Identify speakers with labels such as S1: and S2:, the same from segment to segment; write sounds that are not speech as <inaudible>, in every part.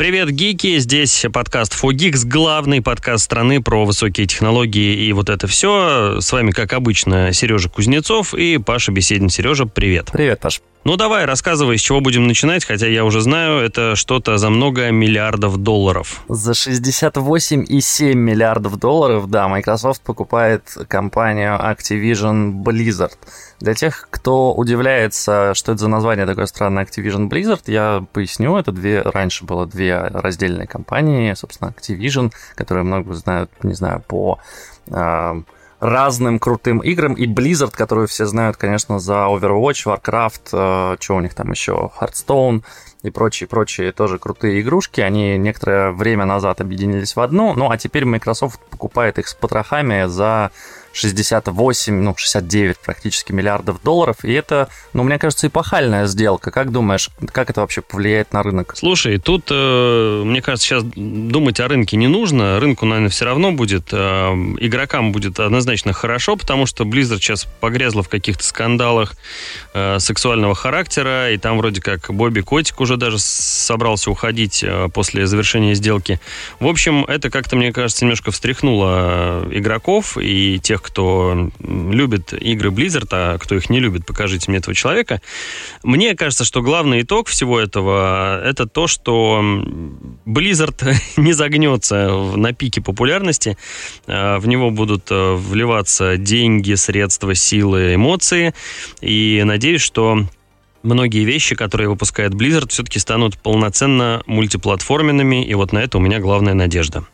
S1: Привет, гики! Здесь подкаст Fogix, главный подкаст страны про высокие технологии и вот это все. С вами, как обычно, Сережа Кузнецов и Паша Беседин. Сережа, привет.
S2: Привет, Паш.
S1: Ну давай, рассказывай, с чего будем начинать, хотя я уже знаю, это что-то за много миллиардов долларов.
S2: За 68,7 миллиардов долларов, да, Microsoft покупает компанию Activision Blizzard. Для тех, кто удивляется, что это за название такое странное Activision Blizzard, я поясню, это две, раньше было две раздельные компании, собственно, Activision, которые много знают, не знаю, по э, разным крутым играм. И Blizzard, которую все знают, конечно, за Overwatch, Warcraft, э, что у них там еще, Hearthstone и прочие-прочие тоже крутые игрушки. Они некоторое время назад объединились в одну, ну а теперь Microsoft покупает их с потрохами за 68, ну, 69 практически миллиардов долларов. И это, ну, мне кажется, эпохальная сделка. Как думаешь, как это вообще повлияет на рынок?
S1: Слушай, тут, э, мне кажется, сейчас думать о рынке не нужно. Рынку, наверное, все равно будет. Э, игрокам будет однозначно хорошо, потому что Blizzard сейчас погрязла в каких-то скандалах э, сексуального характера. И там вроде как Бобби Котик уже даже собрался уходить после завершения сделки. В общем, это как-то, мне кажется, немножко встряхнуло игроков и тех, тех, кто любит игры Blizzard, а кто их не любит, покажите мне этого человека. Мне кажется, что главный итог всего этого это то, что Blizzard <laughs> не загнется на пике популярности. А, в него будут э, вливаться деньги, средства, силы, эмоции. И надеюсь, что многие вещи, которые выпускает Blizzard, все-таки станут полноценно мультиплатформенными, и вот на это у меня главная надежда.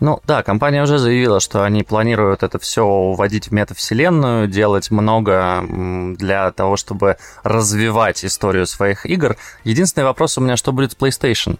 S2: Ну да, компания уже заявила, что они планируют это все уводить в метавселенную, делать много для того, чтобы развивать историю своих игр. Единственный вопрос у меня, что будет с PlayStation?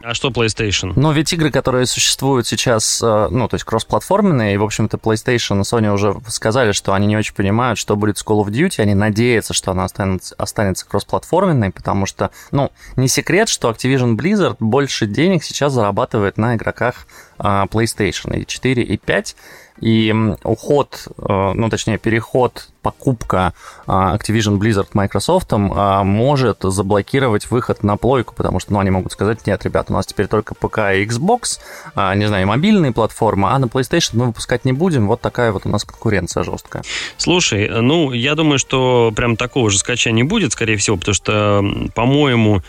S1: А что PlayStation?
S2: Ну, ведь игры, которые существуют сейчас, э, ну, то есть кроссплатформенные, и, в общем-то, PlayStation и Sony уже сказали, что они не очень понимают, что будет с Call of Duty, они надеются, что она останется, останется кроссплатформенной, потому что, ну, не секрет, что Activision Blizzard больше денег сейчас зарабатывает на игроках PlayStation и 4, и 5, и уход, э, ну, точнее, переход, покупка а, Activision Blizzard Microsoft а, может заблокировать выход на плойку, потому что, ну, они могут сказать, нет, ребят, у нас теперь только ПК и Xbox, а, не знаю, мобильные платформы, а на PlayStation мы выпускать не будем. Вот такая вот у нас конкуренция жесткая.
S1: Слушай, ну, я думаю, что прям такого же скача не будет, скорее всего, потому что, по-моему,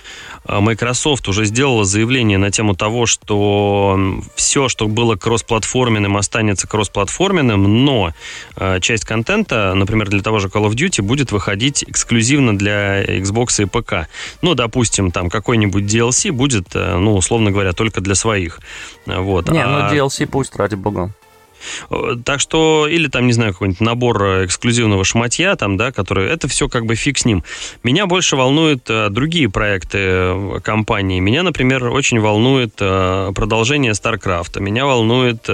S1: Microsoft уже сделала заявление на тему того, что все, что было кроссплатформенным, останется кроссплатформенным, но часть контента, например, для того же Call of Duty будет выходить эксклюзивно для Xbox и ПК. Ну, допустим, там какой-нибудь DLC будет, э, ну, условно говоря, только для своих. Вот.
S2: Не, ну, а... ну DLC пусть, ради бога.
S1: Э, так что, или там, не знаю, какой-нибудь набор э, эксклюзивного шматья, там, да, который, это все как бы фиг с ним. Меня больше волнуют а, другие проекты компании. Меня, например, очень волнует продолжение StarCraft. Меня волнует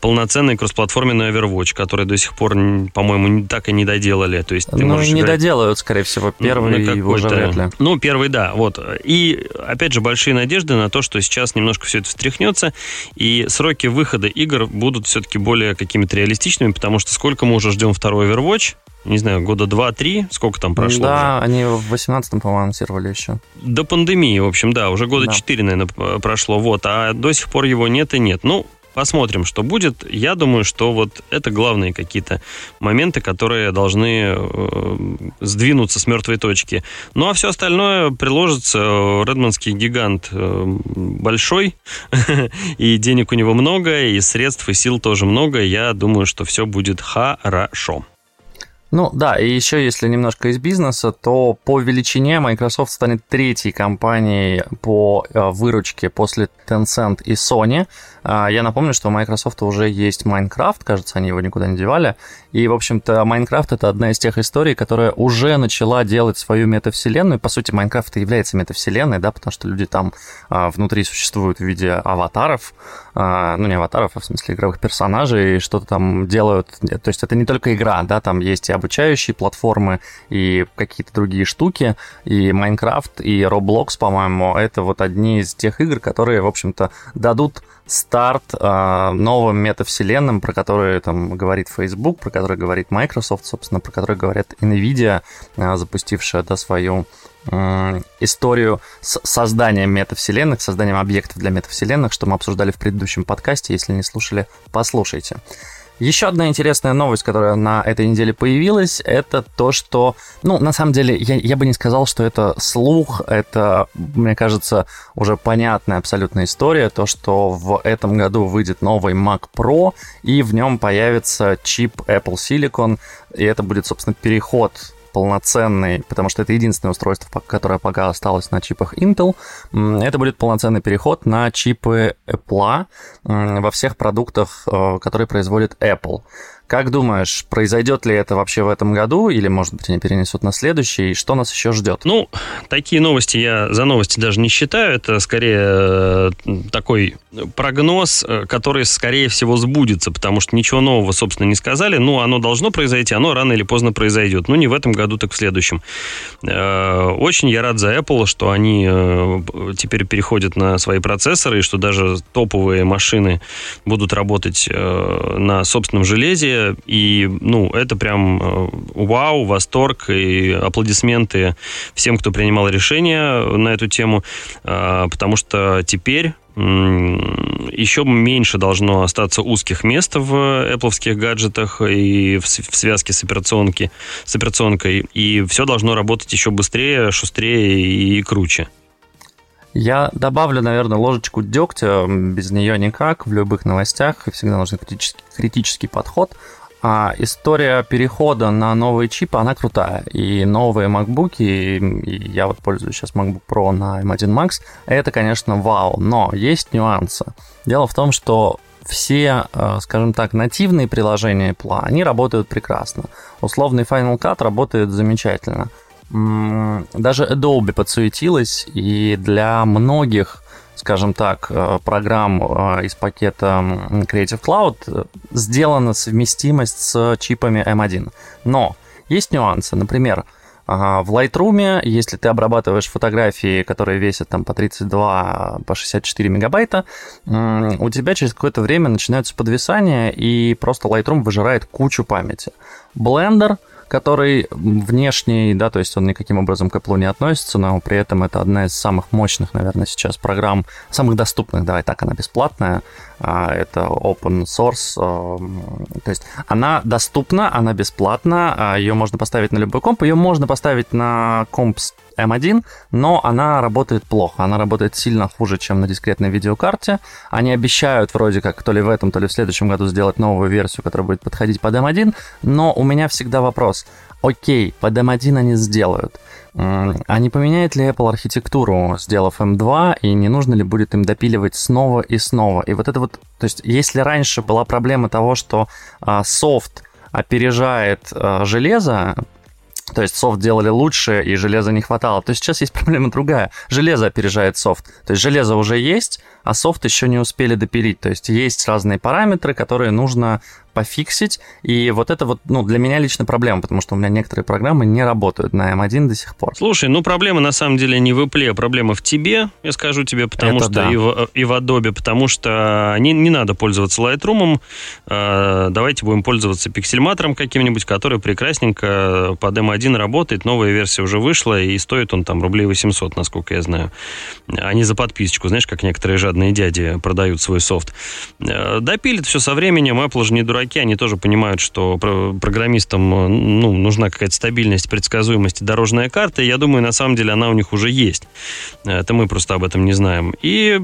S1: полноценный кроссплатформенный Overwatch, который до сих пор, по-моему, так и не доделали. То есть
S2: ты ну, не играть... доделают, скорее всего, первый ну, уже вряд ли.
S1: Ну, первый, да, вот. И, опять же, большие надежды на то, что сейчас немножко все это встряхнется, и сроки выхода игр будут все-таки все-таки более какими-то реалистичными, потому что сколько мы уже ждем второй Overwatch? Не знаю, года два-три, сколько там прошло?
S2: Да, уже? они в 18-м, по-моему, анонсировали еще.
S1: До пандемии, в общем, да, уже года да. наверное, прошло, вот, а до сих пор его нет и нет. Ну, Посмотрим, что будет. Я думаю, что вот это главные какие-то моменты, которые должны э, сдвинуться с мертвой точки. Ну а все остальное приложится. Редманский гигант э, большой, <laughs> и денег у него много, и средств, и сил тоже много. Я думаю, что все будет хорошо.
S2: Ну да, и еще если немножко из бизнеса, то по величине Microsoft станет третьей компанией по э, выручке после Tencent и Sony. А, я напомню, что у Microsoft уже есть Minecraft, кажется, они его никуда не девали. И, в общем-то, Minecraft — это одна из тех историй, которая уже начала делать свою метавселенную. По сути, Minecraft и является метавселенной, да, потому что люди там а, внутри существуют в виде аватаров, а, ну, не аватаров, а в смысле игровых персонажей, что-то там делают. То есть это не только игра, да, там есть и обучающие платформы, и какие-то другие штуки, и Minecraft, и Roblox, по-моему, это вот одни из тех игр, которые, в общем-то, дадут старт э, новым метавселенным, про которые там говорит Facebook, про которые говорит Microsoft, собственно, про которые говорят Nvidia, э, запустившая да, свою историю с созданием метавселенных, созданием объектов для метавселенных, что мы обсуждали в предыдущем подкасте. Если не слушали, послушайте. Еще одна интересная новость, которая на этой неделе появилась, это то, что, ну, на самом деле, я, я бы не сказал, что это слух, это, мне кажется, уже понятная абсолютная история, то, что в этом году выйдет новый Mac Pro, и в нем появится чип Apple Silicon, и это будет, собственно, переход полноценный, потому что это единственное устройство, которое пока осталось на чипах Intel, это будет полноценный переход на чипы Apple во всех продуктах, э, которые производит Apple. Как думаешь, произойдет ли это вообще в этом году, или, может быть, они перенесут на следующий, и что нас еще ждет?
S1: Ну, такие новости я за новости даже не считаю, это скорее э, такой прогноз, э, который, скорее всего, сбудется, потому что ничего нового, собственно, не сказали, ну, оно должно произойти, оно рано или поздно произойдет, ну, не в этом году, так в следующем. Э, очень я рад за Apple, что они теперь переходят на свои процессоры, и что даже топовые машины будут работать на собственном железе, и, ну, это прям э, вау, восторг и аплодисменты всем, кто принимал решение на эту тему, э, потому что теперь еще меньше должно остаться узких мест в Apple гаджетах и в, связке с, операционки, с операционкой. И все должно работать еще быстрее, шустрее и круче.
S2: Я добавлю, наверное, ложечку дегтя, без нее никак, в любых новостях всегда нужен критический, критический подход. А история перехода на новые чипы, она крутая. И новые MacBook, и, и я вот пользуюсь сейчас MacBook Pro на M1 Max, это, конечно, вау. Но есть нюансы. Дело в том, что все, э, скажем так, нативные приложения Apple, они работают прекрасно. Условный Final Cut работает замечательно. Даже Adobe подсуетилась, и для многих, скажем так, э, программ э, из пакета Creative Cloud э, сделана совместимость с чипами M1. Но есть нюансы. Например, в Lightroom, если ты обрабатываешь фотографии, которые весят там по 32, по 64 мегабайта, у тебя через какое-то время начинаются подвисания, и просто Lightroom выжирает кучу памяти. Blender — который внешний, да, то есть он никаким образом к Apple не относится, но при этом это одна из самых мощных, наверное, сейчас программ, самых доступных, давай так, она бесплатная, а, это open source, а, то есть она доступна, она бесплатна, а, ее можно поставить на любой комп, ее можно поставить на комп M1, но она работает плохо, она работает сильно хуже, чем на дискретной видеокарте. Они обещают вроде как то ли в этом, то ли в следующем году сделать новую версию, которая будет подходить под M1, но у меня всегда вопрос. Окей, под M1 они сделают. А не поменяет ли Apple архитектуру, сделав M2, и не нужно ли будет им допиливать снова и снова? И вот это вот, то есть если раньше была проблема того, что а, софт опережает а, железо, то есть софт делали лучше, и железа не хватало. То есть сейчас есть <laughs> проблема другая. Железо опережает софт. То есть железо уже есть, а софт еще не успели допилить. То есть есть разные параметры, которые нужно пофиксить. И вот это вот, ну, для меня лично проблема, потому что у меня некоторые программы не работают на M1 до сих пор.
S1: Слушай, ну проблема на самом деле не в Apple, а проблема в тебе, я скажу тебе, потому это что да. и, в, и в Adobe, потому что не, не надо пользоваться Lightroom, э, давайте будем пользоваться пиксельматором каким-нибудь, который прекрасненько под M1 работает, новая версия уже вышла, и стоит он там рублей 800, насколько я знаю, а не за подписочку, знаешь, как некоторые жадные дяди продают свой софт. Э, допилит все со временем, Apple же не дурак дураки, они тоже понимают, что программистам ну, нужна какая-то стабильность, предсказуемость и дорожная карта. Я думаю, на самом деле она у них уже есть. Это мы просто об этом не знаем. И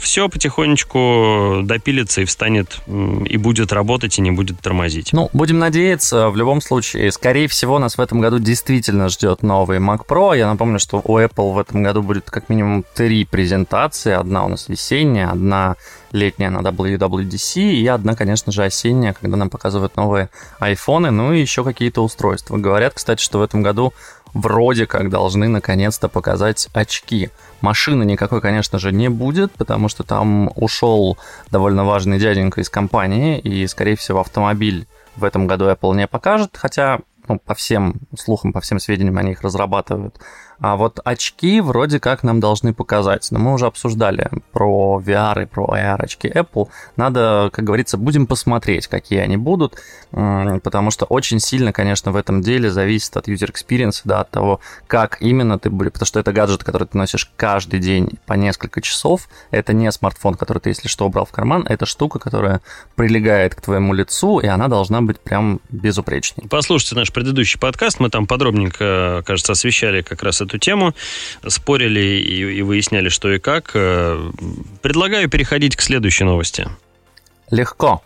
S1: все потихонечку допилится и встанет, и будет работать, и не будет тормозить.
S2: Ну, будем надеяться. В любом случае, скорее всего, нас в этом году действительно ждет новый Mac Pro. Я напомню, что у Apple в этом году будет как минимум три презентации. Одна у нас весенняя, одна летняя на WWDC и одна, конечно же, осенняя, когда нам показывают новые айфоны, ну и еще какие-то устройства. Говорят, кстати, что в этом году вроде как должны наконец-то показать очки. Машины никакой, конечно же, не будет, потому что там ушел довольно важный дяденька из компании, и, скорее всего, автомобиль в этом году Apple не покажет, хотя ну, по всем слухам, по всем сведениям они их разрабатывают. А вот очки вроде как нам должны показать. Но мы уже обсуждали про VR и про AR очки Apple. Надо, как говорится, будем посмотреть, какие они будут, потому что очень сильно, конечно, в этом деле зависит от user experience, да, от того, как именно ты будешь, потому что это гаджет, который ты носишь каждый день по несколько часов. Это не смартфон, который ты, если что, убрал в карман, это штука, которая прилегает к твоему лицу, и она должна быть прям безупречной.
S1: Послушайте наш предыдущий подкаст, мы там подробненько, кажется, освещали как раз эту тему, спорили и, и выясняли, что и как. Э, предлагаю переходить к следующей новости.
S2: Легко.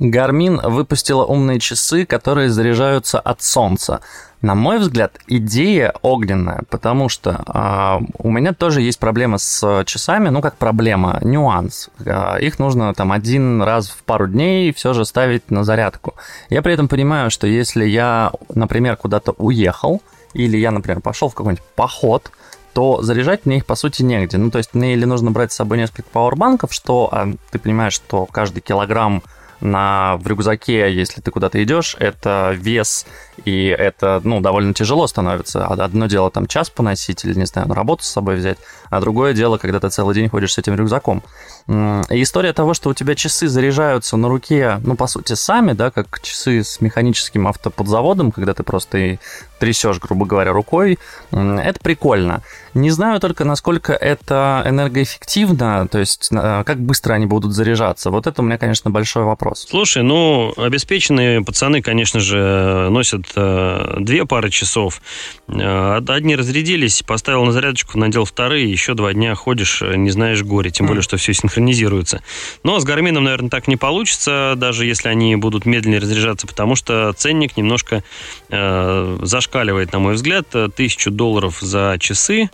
S2: Garmin выпустила умные часы, которые заряжаются от солнца. На мой взгляд, идея огненная, потому что э, у меня тоже есть проблема с часами, ну как проблема, нюанс. Э, их нужно там один раз в пару дней все же ставить на зарядку. Я при этом понимаю, что если я, например, куда-то уехал, или я, например, пошел в какой-нибудь поход, то заряжать мне их, по сути, негде. Ну, то есть мне или нужно брать с собой несколько пауэрбанков, что а, ты понимаешь, что каждый килограмм на, в рюкзаке, если ты куда-то идешь, это вес, и это, ну, довольно тяжело становится. Одно дело там час поносить или, не знаю, на работу с собой взять, а другое дело, когда ты целый день ходишь с этим рюкзаком. И история того, что у тебя часы заряжаются на руке, ну, по сути, сами, да, как часы с механическим автоподзаводом, когда ты просто и трясешь, грубо говоря, рукой, это прикольно. Не знаю только, насколько это энергоэффективно, то есть э, как быстро они будут заряжаться. Вот это у меня, конечно, большой вопрос.
S1: Слушай, ну, обеспеченные пацаны, конечно же, носят э, две пары часов. Э, одни разрядились, поставил на зарядочку, надел вторые, еще два дня ходишь, не знаешь горе, тем более, что все синхронизируется. Но с Гармином, наверное, так не получится, даже если они будут медленнее разряжаться, потому что ценник немножко э, зашкаливает, на мой взгляд, тысячу долларов за часы.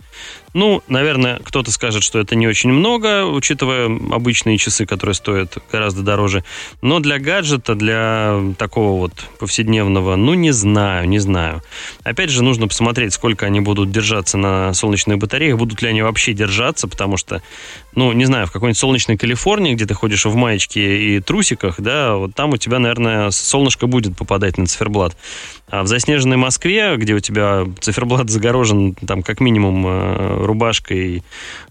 S1: Ну, наверное, кто-то скажет, что это не очень много, учитывая обычные часы, которые стоят гораздо дороже. Но для гаджета, для такого вот повседневного, ну, не знаю, не знаю. Опять же, нужно посмотреть, сколько они будут держаться на солнечных батареях, будут ли они вообще держаться, потому что, ну, не знаю, в какой-нибудь солнечной Калифорнии, где ты ходишь в маечке и трусиках, да, вот там у тебя, наверное, солнышко будет попадать на циферблат. А в заснеженной Москве, где у тебя циферблат загорожен там как минимум э, рубашкой,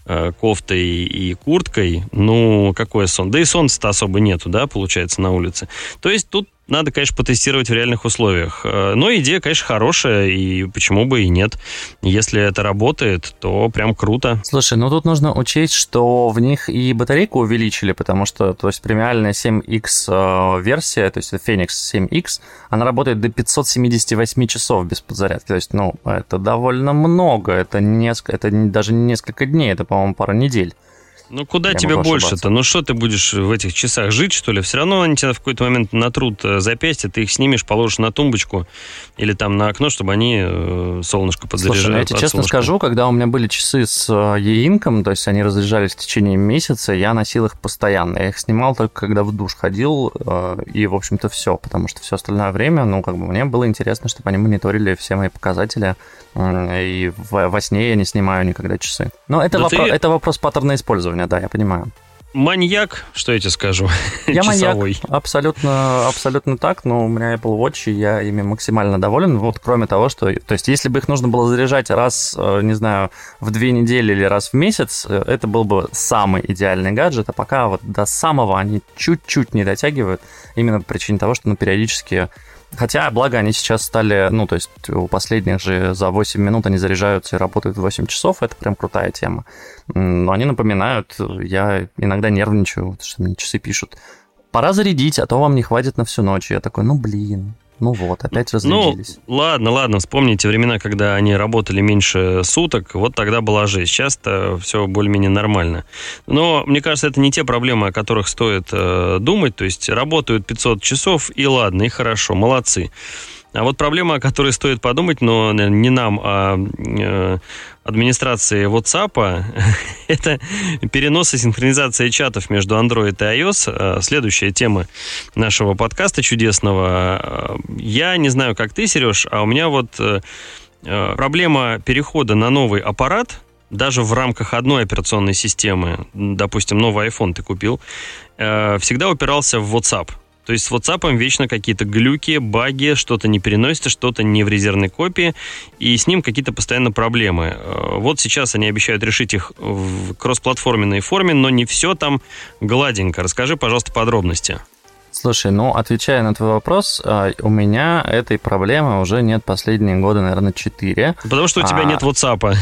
S1: э, кофтой и курткой, ну, какой сон? Да и солнца-то особо нету, да, получается, на улице. То есть тут надо, конечно, потестировать в реальных условиях. Э, но идея, конечно, хорошая, и почему бы и нет. Если это работает, то прям круто.
S2: Слушай, ну тут нужно учесть, что в них и батарейку увеличили, потому что, то есть, премиальная 7X э, версия, то есть Phoenix 7X, она работает до 578 часов без подзарядки. То есть, ну, это довольно много, это, несколько, это даже не несколько дней, это, по-моему, пара недель.
S1: Ну, куда Я тебе больше-то? Ну, что ты будешь в этих часах жить, что ли? Все равно они тебя в какой-то момент натрут э, запястье, ты их снимешь, положишь на тумбочку или там на окно, чтобы они э, солнышко подзаряжали.
S2: Слушай, ну, я тебе честно солнышка. скажу, когда у меня были часы с еинком, то есть они разряжались в течение месяца, я носил их постоянно. Я их снимал только когда в душ ходил, э, и, в общем-то, все, потому что все остальное время, ну, как бы мне было интересно, чтобы они мониторили все мои показатели, и во сне я не снимаю никогда часы. Но это, вопро- ты... это вопрос паттерна использования, да, я понимаю.
S1: Маньяк, что я тебе скажу? <laughs>
S2: Я маньяк, абсолютно, абсолютно так, но у меня Apple Watch, и я ими максимально доволен. Вот кроме того, что... То есть, если бы их нужно было заряжать раз, э, не знаю, в две недели или раз в месяц, э, это был бы самый идеальный гаджет, а пока вот до самого они чуть-чуть не дотягивают, именно по причине того, что ну, периодически Хотя, благо, они сейчас стали, ну, то есть у последних же за 8 минут они заряжаются и работают 8 часов, это прям крутая тема. Но они напоминают, я иногда нервничаю, что мне часы пишут, пора зарядить, а то вам не хватит на всю ночь. Я такой, ну, блин, ну вот, опять разрядились.
S1: Ну, ладно, ладно, вспомните времена, когда они работали меньше суток, вот тогда была жесть. Сейчас-то все более-менее нормально. Но, мне кажется, это не те проблемы, о которых стоит э, думать. То есть работают 500 часов, и ладно, и хорошо, молодцы. А вот проблема, о которой стоит подумать, но не нам, а э, администрации WhatsApp, <laughs> это перенос и синхронизация чатов между Android и iOS. Э, следующая тема нашего подкаста чудесного. Э, я не знаю, как ты, Сереж, а у меня вот э, проблема перехода на новый аппарат, даже в рамках одной операционной системы, допустим, новый iPhone ты купил, всегда упирался в WhatsApp. То есть с WhatsApp вечно какие-то глюки, баги, что-то не переносится, что-то не в резервной копии, и с ним какие-то постоянно проблемы. Э, вот сейчас они обещают решить их в кроссплатформенной форме, но не все там гладенько. Расскажи, пожалуйста, подробности.
S2: Слушай, ну, отвечая на твой вопрос, а, у меня этой проблемы уже нет последние годы, наверное, 4.
S1: Потому что у тебя а, нет WhatsApp.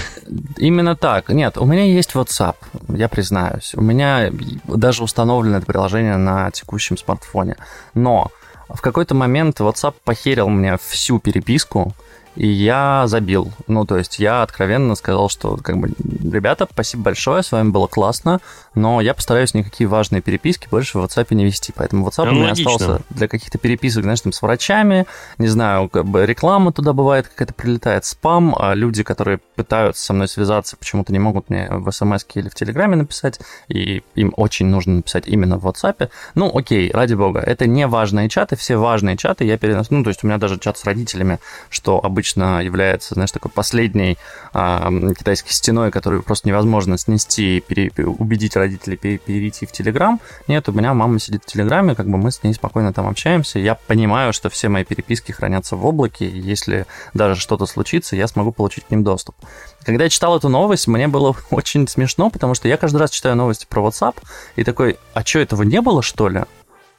S2: Именно так. Нет, у меня есть WhatsApp, я признаюсь. У меня даже установлено это приложение на текущем смартфоне. Но в какой-то момент WhatsApp похерил мне всю переписку, и я забил. Ну, то есть я откровенно сказал, что, как бы, ребята, спасибо большое, с вами было классно, но я постараюсь никакие важные переписки больше в WhatsApp не вести. Поэтому WhatsApp ну, у меня остался для каких-то переписок, знаешь, там, с врачами, не знаю, как бы реклама туда бывает какая-то прилетает, спам, а люди, которые пытаются со мной связаться, почему-то не могут мне в смс или в Телеграме написать, и им очень нужно написать именно в WhatsApp. Ну, окей, ради бога, это не важные чаты, все важные чаты я переношу, ну, то есть у меня даже чат с родителями, что обычно является, знаешь, такой последней а, китайской стеной, которую просто невозможно снести, пере, убедить родителей пере, перейти в Телеграм. Нет, у меня мама сидит в Телеграме, как бы мы с ней спокойно там общаемся. Я понимаю, что все мои переписки хранятся в облаке, и если даже что-то случится, я смогу получить к ним доступ. Когда я читал эту новость, мне было <laughs> очень смешно, потому что я каждый раз читаю новости про WhatsApp и такой, а что, этого не было, что ли?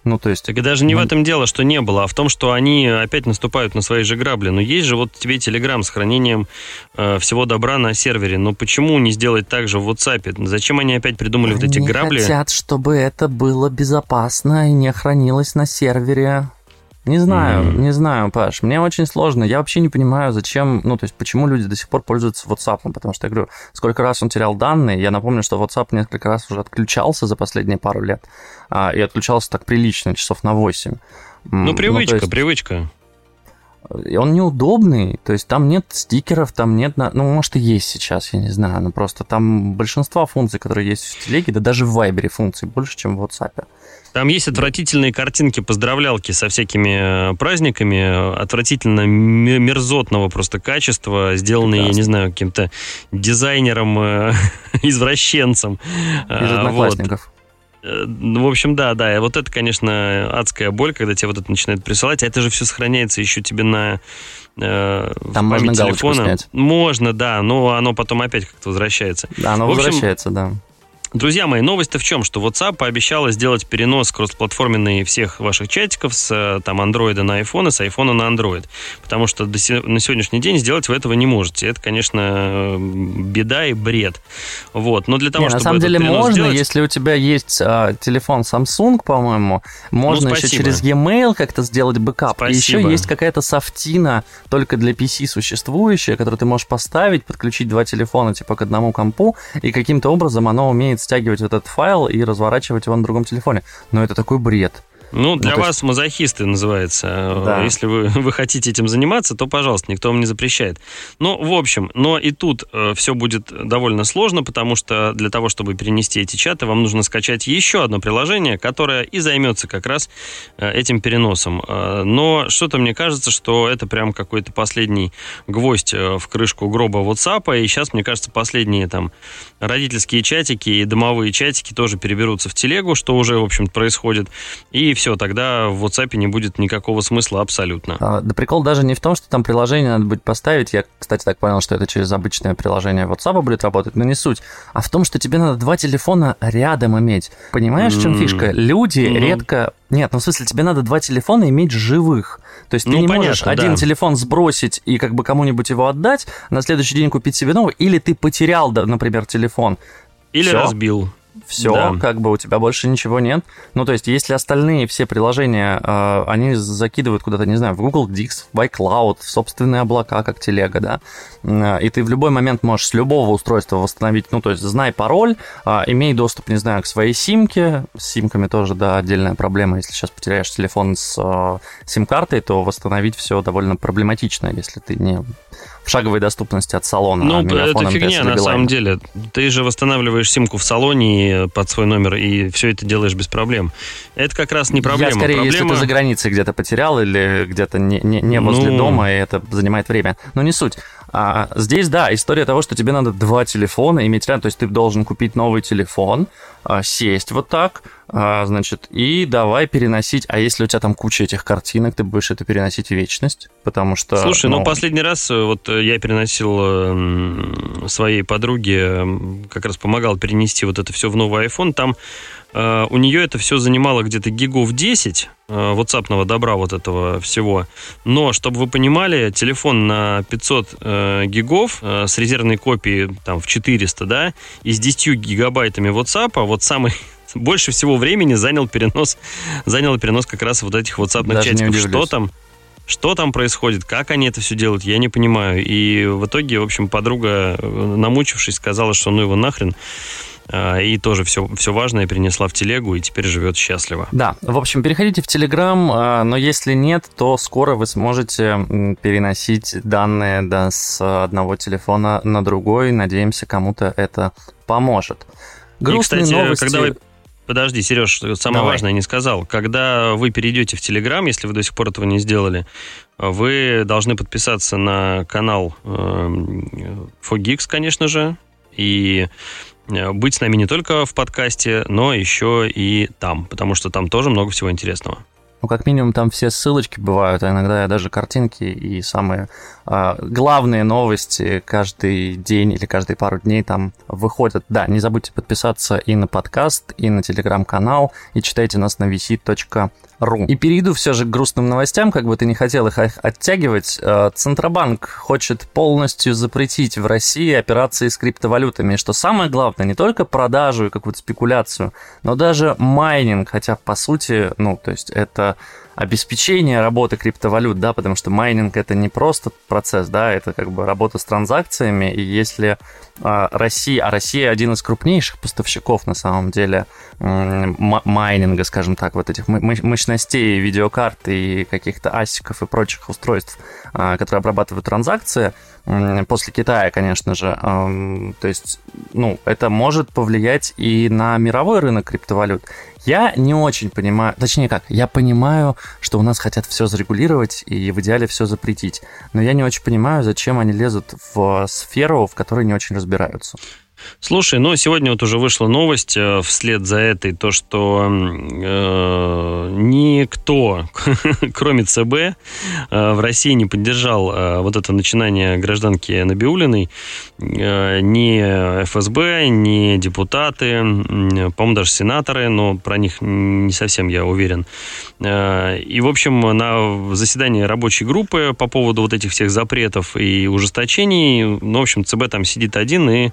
S1: Ну, то есть... Так и даже не в этом дело, что не было, а в том, что они опять наступают на свои же грабли. Но есть же вот тебе Telegram с хранением э, всего добра на сервере. Но почему не сделать так же в WhatsApp? Зачем они опять придумали они вот эти грабли?
S2: Они хотят, чтобы это было безопасно и не хранилось на сервере. Не знаю, mm-hmm. не знаю, Паш. Мне очень сложно. Я вообще не понимаю, зачем, ну, то есть, почему люди до сих пор пользуются WhatsApp. Потому что я говорю, сколько раз он терял данные. Я напомню, что WhatsApp несколько раз уже отключался за последние пару лет. А, и отключался так прилично, часов на 8.
S1: Ну, привычка, ну, есть, привычка.
S2: И он неудобный, то есть там нет стикеров, там нет, ну, может, и есть сейчас, я не знаю, но просто там большинство функций, которые есть в телеге, да даже в Вайбере функций больше, чем в WhatsApp.
S1: Там есть отвратительные картинки, поздравлялки со всякими э, праздниками, отвратительно мерзотного просто качества, сделанные, Прекрасно. я не знаю, каким-то дизайнером, э, <laughs> извращенцем.
S2: Из а, одноклассников.
S1: Вот. Э, ну, в общем, да, да. И вот это, конечно, адская боль, когда тебе вот это начинают присылать. А это же все сохраняется еще тебе на
S2: э, Там можно телефона. Снять.
S1: Можно, да, но оно потом опять как-то возвращается.
S2: Да, оно общем, возвращается, да.
S1: Друзья мои, новость-то в чем? Что WhatsApp пообещала сделать перенос кроссплатформенный всех ваших чатиков с э, там Android на iPhone и с iPhone на Android. Потому что до, на сегодняшний день сделать вы этого не можете. Это, конечно, беда и бред. Вот. Но для того,
S2: не,
S1: чтобы
S2: На самом деле можно,
S1: сделать...
S2: если у тебя есть а, телефон Samsung, по-моему, можно ну, еще через e-mail как-то сделать бэкап. Спасибо. И еще есть какая-то софтина только для PC существующая, которую ты можешь поставить, подключить два телефона типа к одному компу, и каким-то образом оно умеет умеет стягивать этот файл и разворачивать его на другом телефоне. Но это такой бред.
S1: Ну, для ну, вас есть... мазохисты называется. Да. Если вы, <laughs> вы хотите этим заниматься, то, пожалуйста, никто вам не запрещает. Ну, в общем, но и тут э, все будет довольно сложно, потому что для того, чтобы перенести эти чаты, вам нужно скачать еще одно приложение, которое и займется как раз э, этим переносом. Э, но что-то мне кажется, что это прям какой-то последний гвоздь э, в крышку гроба WhatsApp, и сейчас, мне кажется, последние там родительские чатики и домовые чатики тоже переберутся в телегу, что уже, в общем происходит. И все, тогда в WhatsApp не будет никакого смысла абсолютно.
S2: А, да прикол даже не в том, что там приложение надо будет поставить. Я, кстати, так понял, что это через обычное приложение WhatsApp будет работать, но не суть. А в том, что тебе надо два телефона рядом иметь. Понимаешь, в чем фишка? Люди mm-hmm. редко... Нет, ну в смысле, тебе надо два телефона иметь живых. То есть ты ну, не понятно, можешь один телефон сбросить и как бы кому-нибудь его отдать, на следующий день купить себе новый, или ты потерял, например, телефон.
S1: Или Всё. разбил
S2: все, да. как бы у тебя больше ничего нет. Ну, то есть, если остальные все приложения, э, они закидывают куда-то, не знаю, в Google Dix, в iCloud, в собственные облака, как телега, да, э, и ты в любой момент можешь с любого устройства восстановить, ну, то есть, знай пароль, э, имей доступ, не знаю, к своей симке, с симками тоже, да, отдельная проблема, если сейчас потеряешь телефон с э, сим-картой, то восстановить все довольно проблематично, если ты не шаговой доступности от салона.
S1: Ну, это фигня на самом деле. Ты же восстанавливаешь симку в салоне под свой номер, и все это делаешь без проблем. Это как раз не проблема.
S2: Я скорее,
S1: проблема...
S2: если ты за границей где-то потерял или где-то не, не, не возле ну... дома, и это занимает время. Но не суть. А здесь, да, история того, что тебе надо два телефона иметь рядом, то есть ты должен купить новый телефон, а, сесть вот так, а, значит, и давай переносить. А если у тебя там куча этих картинок, ты будешь это переносить в вечность, потому что...
S1: Слушай, ну, ну последний раз э, вот э, я переносил своей подруге, как раз помогал перенести вот это все в новый iPhone, там э, у нее это все занимало где-то гигов 10, WhatsApp добра вот этого всего. Но, чтобы вы понимали, телефон на 500 э, гигов э, с резервной копией там в 400, да, и с 10 гигабайтами WhatsApp, а вот самый <laughs> больше всего времени занял перенос, занял перенос как раз вот этих WhatsApp чатиков. Что там? Что там происходит, как они это все делают, я не понимаю. И в итоге, в общем, подруга, э, намучившись, сказала, что ну его нахрен. А, и тоже все, все важное принесла в телегу и теперь живет счастливо.
S2: Да, в общем, переходите в Телеграм, а, но если нет, то скоро вы сможете переносить данные да, с одного телефона на другой. Надеемся, кому-то это поможет.
S1: Грустные и, кстати, новости... когда вы Подожди, Сереж, самое Давай. важное не сказал. Когда вы перейдете в Телеграм, если вы до сих пор этого не сделали, вы должны подписаться на канал Fogix, конечно же, и Э, быть с нами не только в подкасте, но еще и там, потому что там тоже много всего интересного.
S2: Ну, как минимум, там все ссылочки бывают, а иногда даже картинки и самые э, главные новости каждый день или каждые пару дней там выходят. Да, не забудьте подписаться и на подкаст, и на телеграм-канал, и читайте нас на vc.ru ру. И перейду все же к грустным новостям, как бы ты не хотел их оттягивать. Э, Центробанк хочет полностью запретить в России операции с криптовалютами. И что самое главное, не только продажу и какую-то спекуляцию, но даже майнинг, хотя по сути, ну, то есть это обеспечение работы криптовалют, да, потому что майнинг это не просто процесс, да, это как бы работа с транзакциями, и если а, Россия, а Россия один из крупнейших поставщиков на самом деле майнинга, скажем так, вот этих мощностей, видеокарт и каких-то асиков и прочих устройств, а, которые обрабатывают транзакции, после Китая, конечно же. То есть, ну, это может повлиять и на мировой рынок криптовалют. Я не очень понимаю, точнее как, я понимаю, что у нас хотят все зарегулировать и в идеале все запретить, но я не очень понимаю, зачем они лезут в сферу, в которой не очень разбираются.
S1: Слушай, ну сегодня вот уже вышла новость э, вслед за этой, то, что э, никто, <laughs> кроме ЦБ, э, в России не поддержал э, вот это начинание гражданки Набиулиной. Э, ни ФСБ, ни депутаты, по-моему, даже сенаторы, но про них не совсем я уверен. Э, и, в общем, на заседании рабочей группы по поводу вот этих всех запретов и ужесточений, ну, в общем, ЦБ там сидит один и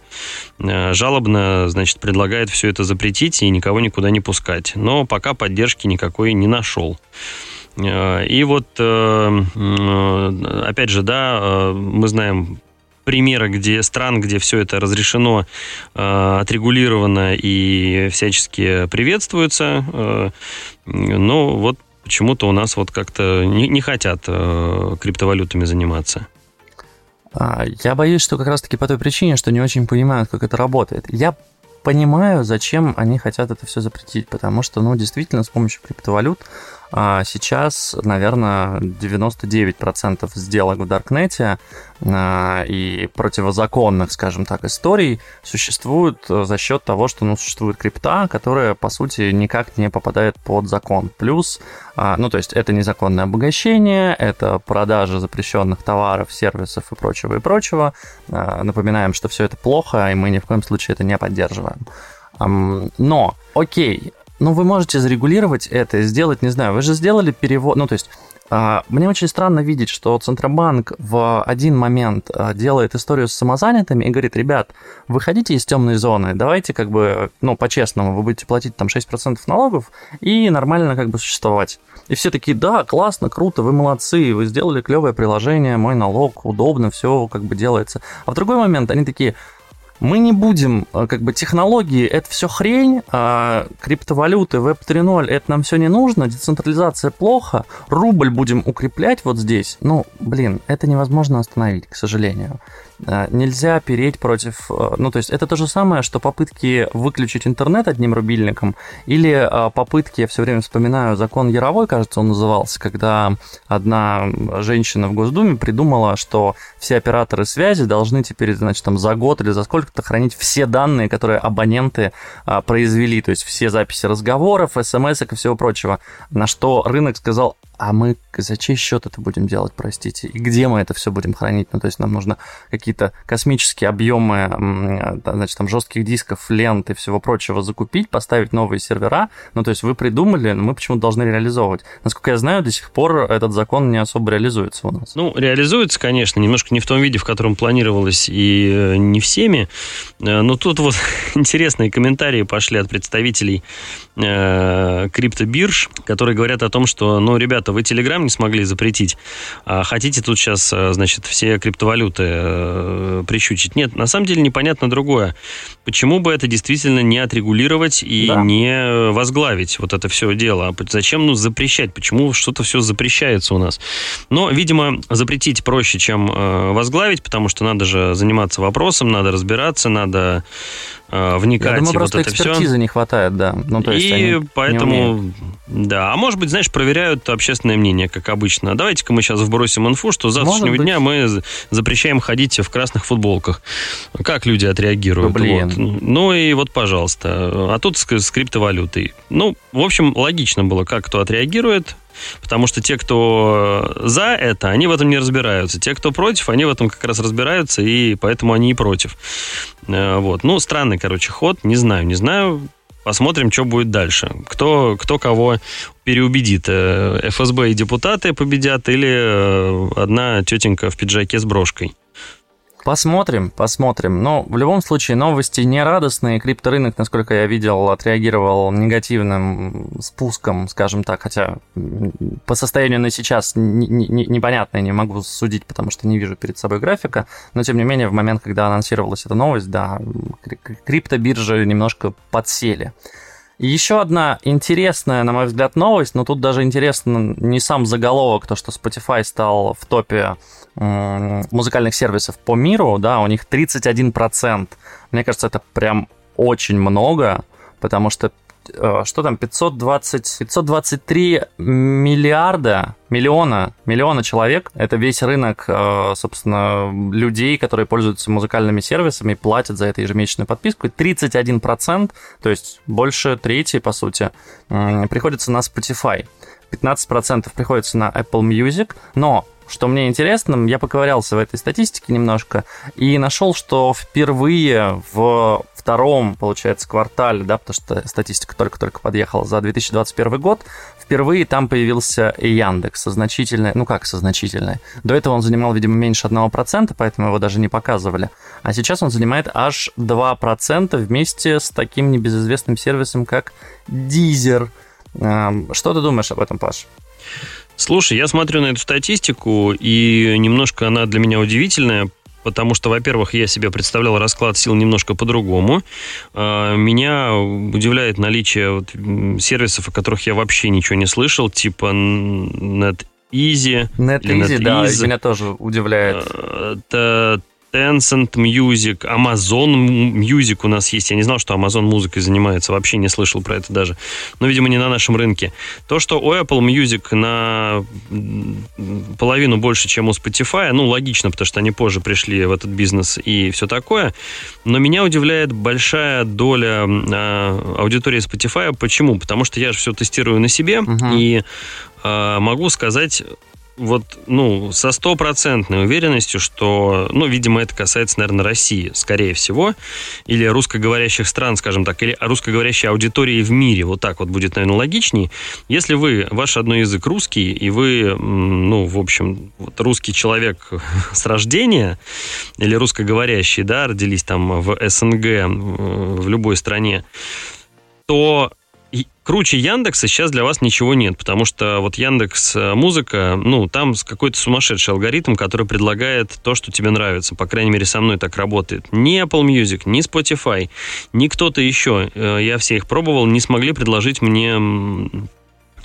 S1: Э, жалобно, значит, предлагает все это запретить и никого никуда не пускать. Но пока поддержки никакой не нашел. Э, и вот, э, опять же, да, мы знаем примеры, где стран, где все это разрешено, отрегулировано и всячески приветствуется. Но вот почему-то у нас вот как-то не хотят криптовалютами заниматься.
S2: А, я боюсь, что как раз-таки по той причине, что не очень понимают, как это работает. Я понимаю, зачем они хотят это все запретить, потому что, ну, действительно, с помощью криптовалют а сейчас, наверное, 99% сделок в Даркнете а, и противозаконных, скажем так, историй существуют за счет того, что ну, существует крипта, которая, по сути, никак не попадает под закон. Плюс, а, ну, то есть это незаконное обогащение, это продажа запрещенных товаров, сервисов и прочего, и прочего. А, напоминаем, что все это плохо, и мы ни в коем случае это не поддерживаем. Но, окей, ну, вы можете зарегулировать это, сделать, не знаю, вы же сделали перевод, ну, то есть а, мне очень странно видеть, что Центробанк в один момент а, делает историю с самозанятыми и говорит, ребят, выходите из темной зоны, давайте как бы, ну, по-честному, вы будете платить там 6% налогов и нормально как бы существовать. И все такие, да, классно, круто, вы молодцы, вы сделали клевое приложение, мой налог, удобно, все как бы делается. А в другой момент они такие, мы не будем, э, как бы технологии, это все хрень, а криптовалюты, веб 3.0, это нам все не нужно, децентрализация плохо, рубль будем укреплять вот здесь. Ну, блин, это невозможно остановить, к сожалению. Э, нельзя переть против... Э, ну, то есть это то же самое, что попытки выключить интернет одним рубильником или попытки, я все время вспоминаю, закон Яровой, кажется, он назывался, когда одна женщина в Госдуме придумала, что все операторы связи должны теперь, значит, там за год или за сколько-то хранить все данные, которые абоненты произвели, то есть все записи разговоров, смс и всего прочего. На что рынок сказал, а мы за чей счет это будем делать, простите? И где мы это все будем хранить? Ну, то есть нам нужно какие-то космические объемы, значит, там жестких дисков, лент и всего прочего закупить, поставить новые сервера. Ну, то есть вы придумали, но мы почему-то должны реализовывать. Насколько я знаю, до сих пор этот закон не особо реализуется у нас.
S1: Ну, реализуется, конечно, немножко не в том виде, в котором планировалось и э, не всеми. Э, но тут вот <laughs> интересные комментарии пошли от представителей э, криптобирж, которые говорят о том, что, ну, ребята, вы Telegram не смогли запретить, а хотите тут сейчас, э, значит, все криптовалюты э, прищучить. Нет, на самом деле непонятно другое. Почему бы это действительно не отрегулировать и да. не возглавить вот это все дело? Зачем, ну, запрещать? Почему что-то все запрещается у нас? Но, видимо, запретить проще, чем э, возглавить, потому что надо же заниматься вопросом, надо разбираться, надо э, вникать. Я
S2: думаю, просто
S1: вот
S2: экспертизы
S1: все.
S2: не хватает, да.
S1: Ну, то есть и поэтому, да. А может быть, знаешь, проверяют общественное мнение, как обычно. Давайте-ка мы сейчас вбросим инфу, что с завтрашнего дня мы запрещаем ходить в красных футболках. Как люди отреагируют?
S2: Ну, блин.
S1: Вот. Ну и вот, пожалуйста. А тут с, с криптовалютой. Ну, в общем, логично было, как кто отреагирует. Потому что те, кто за это, они в этом не разбираются. Те, кто против, они в этом как раз разбираются, и поэтому они и против. Э, вот. Ну, странный, короче, ход. Не знаю, не знаю. Посмотрим, что будет дальше. Кто, кто кого переубедит. Э, ФСБ и депутаты победят или э, одна тетенька в пиджаке с брошкой.
S2: Посмотрим, посмотрим. Но в любом случае новости не радостные. Крипторынок, насколько я видел, отреагировал негативным спуском, скажем так, хотя по состоянию на сейчас непонятно, не могу судить, потому что не вижу перед собой графика. Но тем не менее, в момент, когда анонсировалась эта новость, да, криптобиржи немножко подсели. Еще одна интересная, на мой взгляд, новость, но тут даже интересно не сам заголовок, то, что Spotify стал в топе музыкальных сервисов по миру, да, у них 31%. Мне кажется, это прям очень много, потому что Э, что там, 520, 523 миллиарда, миллиона, миллиона человек. Это весь рынок, э, собственно, людей, которые пользуются музыкальными сервисами, платят за это ежемесячную подписку. 31%, то есть больше трети, по сути, приходится на Spotify. 15% приходится на Apple Music, но что мне интересно, я поковырялся в этой статистике немножко и нашел, что впервые в втором, получается, квартале, да, потому что статистика только-только подъехала за 2021 год, впервые там появился Яндекс со значительной, ну как со значительной, до этого он занимал, видимо, меньше 1%, поэтому его даже не показывали, а сейчас он занимает аж 2% вместе с таким небезызвестным сервисом, как Deezer. Что ты думаешь об этом, Паш?
S1: Слушай, я смотрю на эту статистику, и немножко она для меня удивительная, потому что, во-первых, я себе представлял расклад сил немножко по-другому. А, меня удивляет наличие вот сервисов, о которых я вообще ничего не слышал, типа NetEasy.
S2: NetEasy, да, меня тоже удивляет.
S1: Tencent Music, Amazon Music у нас есть. Я не знал, что Amazon музыкой занимается, вообще не слышал про это даже. Но, видимо, не на нашем рынке. То, что у Apple Music на половину больше, чем у Spotify, ну, логично, потому что они позже пришли в этот бизнес и все такое. Но меня удивляет большая доля э, аудитории Spotify. Почему? Потому что я же все тестирую на себе, uh-huh. и э, могу сказать вот, ну, со стопроцентной уверенностью, что, ну, видимо, это касается, наверное, России, скорее всего, или русскоговорящих стран, скажем так, или русскоговорящей аудитории в мире, вот так вот будет, наверное, логичней. Если вы, ваш одной язык русский, и вы, ну, в общем, вот русский человек <laughs> с рождения, или русскоговорящий, да, родились там в СНГ, в любой стране, то круче Яндекса сейчас для вас ничего нет, потому что вот Яндекс э, Музыка, ну, там какой-то сумасшедший алгоритм, который предлагает то, что тебе нравится. По крайней мере, со мной так работает. Ни Apple Music, ни Spotify, ни кто-то еще, э, я все их пробовал, не смогли предложить мне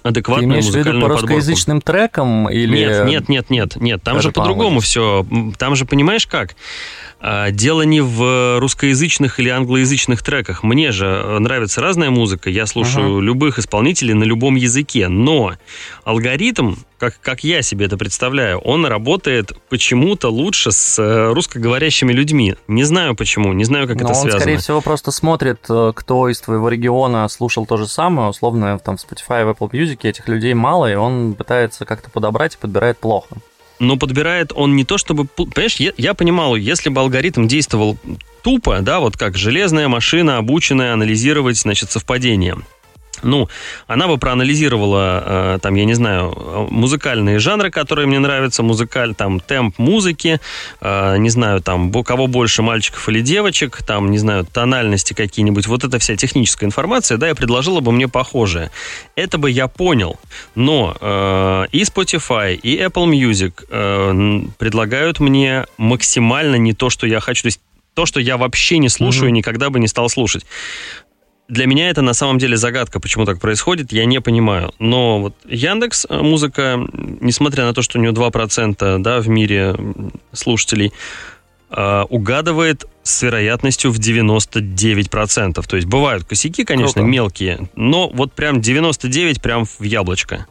S1: адекватную Ты имеешь музыкальную в виду по
S2: русскоязычным трекам или...
S1: Нет, нет, нет, нет, нет. Там же по-другому все. Там же, понимаешь как? А, дело не в русскоязычных или англоязычных треках. Мне же э, нравится разная музыка, я слушаю uh-huh. любых исполнителей на любом языке, но алгоритм, как, как я себе это представляю, он работает почему-то лучше с э, русскоговорящими людьми. Не знаю почему, не знаю, как но это он, связано.
S2: скорее всего, просто смотрит, э, кто из твоего региона слушал то же самое. Условно, там в Spotify, в Apple Music этих людей мало, и он пытается как-то подобрать и подбирает плохо
S1: но подбирает он не то, чтобы... Понимаешь, я, я понимал, если бы алгоритм действовал тупо, да, вот как железная машина, обученная анализировать, значит, совпадение, ну, она бы проанализировала, э, там, я не знаю, музыкальные жанры, которые мне нравятся, музыкаль, там, темп музыки, э, не знаю, там, кого больше, мальчиков или девочек, там, не знаю, тональности какие-нибудь, вот эта вся техническая информация, да, и предложила бы мне похожее. Это бы я понял, но э, и Spotify, и Apple Music э, предлагают мне максимально не то, что я хочу, то есть то, что я вообще не слушаю mm-hmm. никогда бы не стал слушать для меня это на самом деле загадка, почему так происходит, я не понимаю. Но вот Яндекс э, музыка, несмотря на то, что у него 2% да, в мире слушателей, э, угадывает с вероятностью в 99%. То есть бывают косяки, конечно, Круто. мелкие, но вот прям 99 прям в яблочко.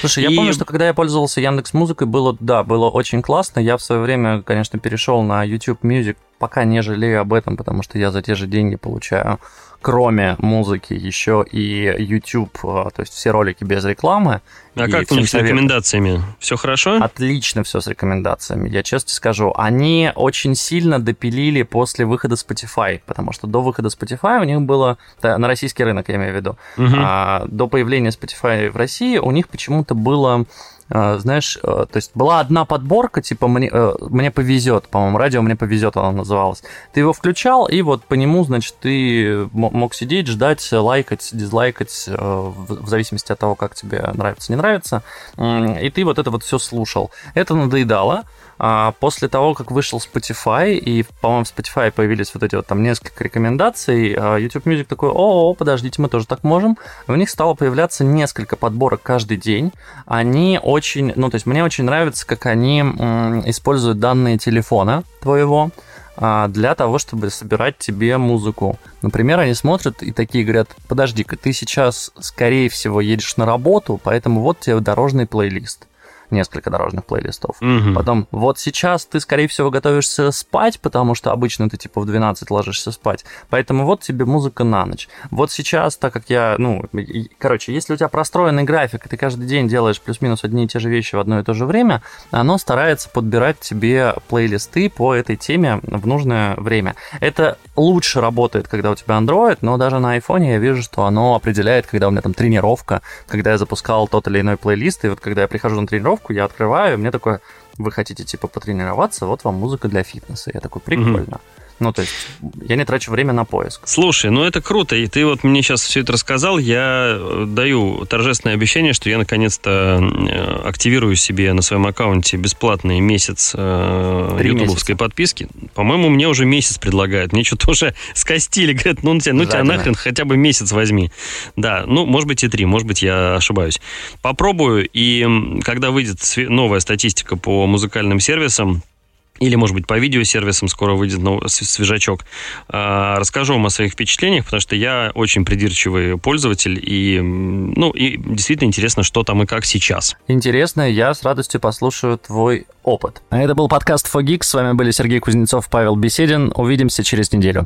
S2: Слушай, и... я помню, что когда я пользовался Яндекс Музыкой, было, да, было очень классно. Я в свое время, конечно, перешел на YouTube Music, пока не жалею об этом, потому что я за те же деньги получаю кроме музыки, еще и YouTube, а, то есть все ролики без рекламы.
S1: А как у них с рекомендациями? Все хорошо?
S2: Отлично все с рекомендациями. Я честно скажу, они очень сильно допилили после выхода Spotify, потому что до выхода Spotify у них было, на российский рынок я имею в виду, угу. а, до появления Spotify в России у них почему-то было знаешь, а, то есть была одна подборка, типа мне, э, мне повезет, по-моему, радио мне повезет, она называлась. Ты его включал, и вот по нему, значит, ты мог сидеть, ждать, лайкать, дизлайкать, э, в зависимости от того, как тебе нравится, не нравится. И ты вот это вот все слушал. Это надоедало. А после того, как вышел Spotify, и, по-моему, в Spotify появились вот эти вот там несколько рекомендаций, а, YouTube Music такой, о, подождите, мы тоже так можем. У них стало появляться несколько подборок каждый день. Они очень, ну, то есть мне очень нравится, как они используют данные телефона твоего, а, для того, чтобы собирать тебе музыку. Например, они смотрят и такие говорят, подожди-ка, ты сейчас, скорее всего, едешь на работу, поэтому вот тебе дорожный плейлист несколько дорожных плейлистов. Угу. Потом, вот сейчас ты, скорее всего, готовишься спать, потому что обычно ты типа в 12 ложишься спать. Поэтому вот тебе музыка на ночь. Вот сейчас, так как я, ну, короче, если у тебя простроенный график, и ты каждый день делаешь плюс-минус одни и те же вещи в одно и то же время, оно старается подбирать тебе плейлисты по этой теме в нужное время. Это лучше работает, когда у тебя Android, но даже на iPhone я вижу, что оно определяет, когда у меня там тренировка, когда я запускал тот или иной плейлист, и вот когда я прихожу на тренировку, я открываю, и мне такое, вы хотите, типа, потренироваться, вот вам музыка для фитнеса. Я такой, прикольно. Угу. Ну, то есть, я не трачу время на поиск.
S1: Слушай, ну это круто. И ты вот мне сейчас все это рассказал. Я э, даю торжественное обещание, что я наконец-то э, активирую себе на своем аккаунте бесплатный месяц э, ютубовской подписки. По-моему, мне уже месяц предлагают. Мне что-то уже <laughs> скостили. Говорят, ну, тебя, ну тебя нахрен хотя бы месяц возьми. Да, ну, может быть и три, может быть я ошибаюсь. Попробую, и когда выйдет новая статистика по музыкальным сервисам, или, может быть, по видеосервисам скоро выйдет новый, свежачок. А, расскажу вам о своих впечатлениях, потому что я очень придирчивый пользователь, и, ну, и действительно интересно, что там и как сейчас.
S2: Интересно, я с радостью послушаю твой опыт. Это был подкаст Fogix, с вами были Сергей Кузнецов, Павел Беседин. Увидимся через неделю.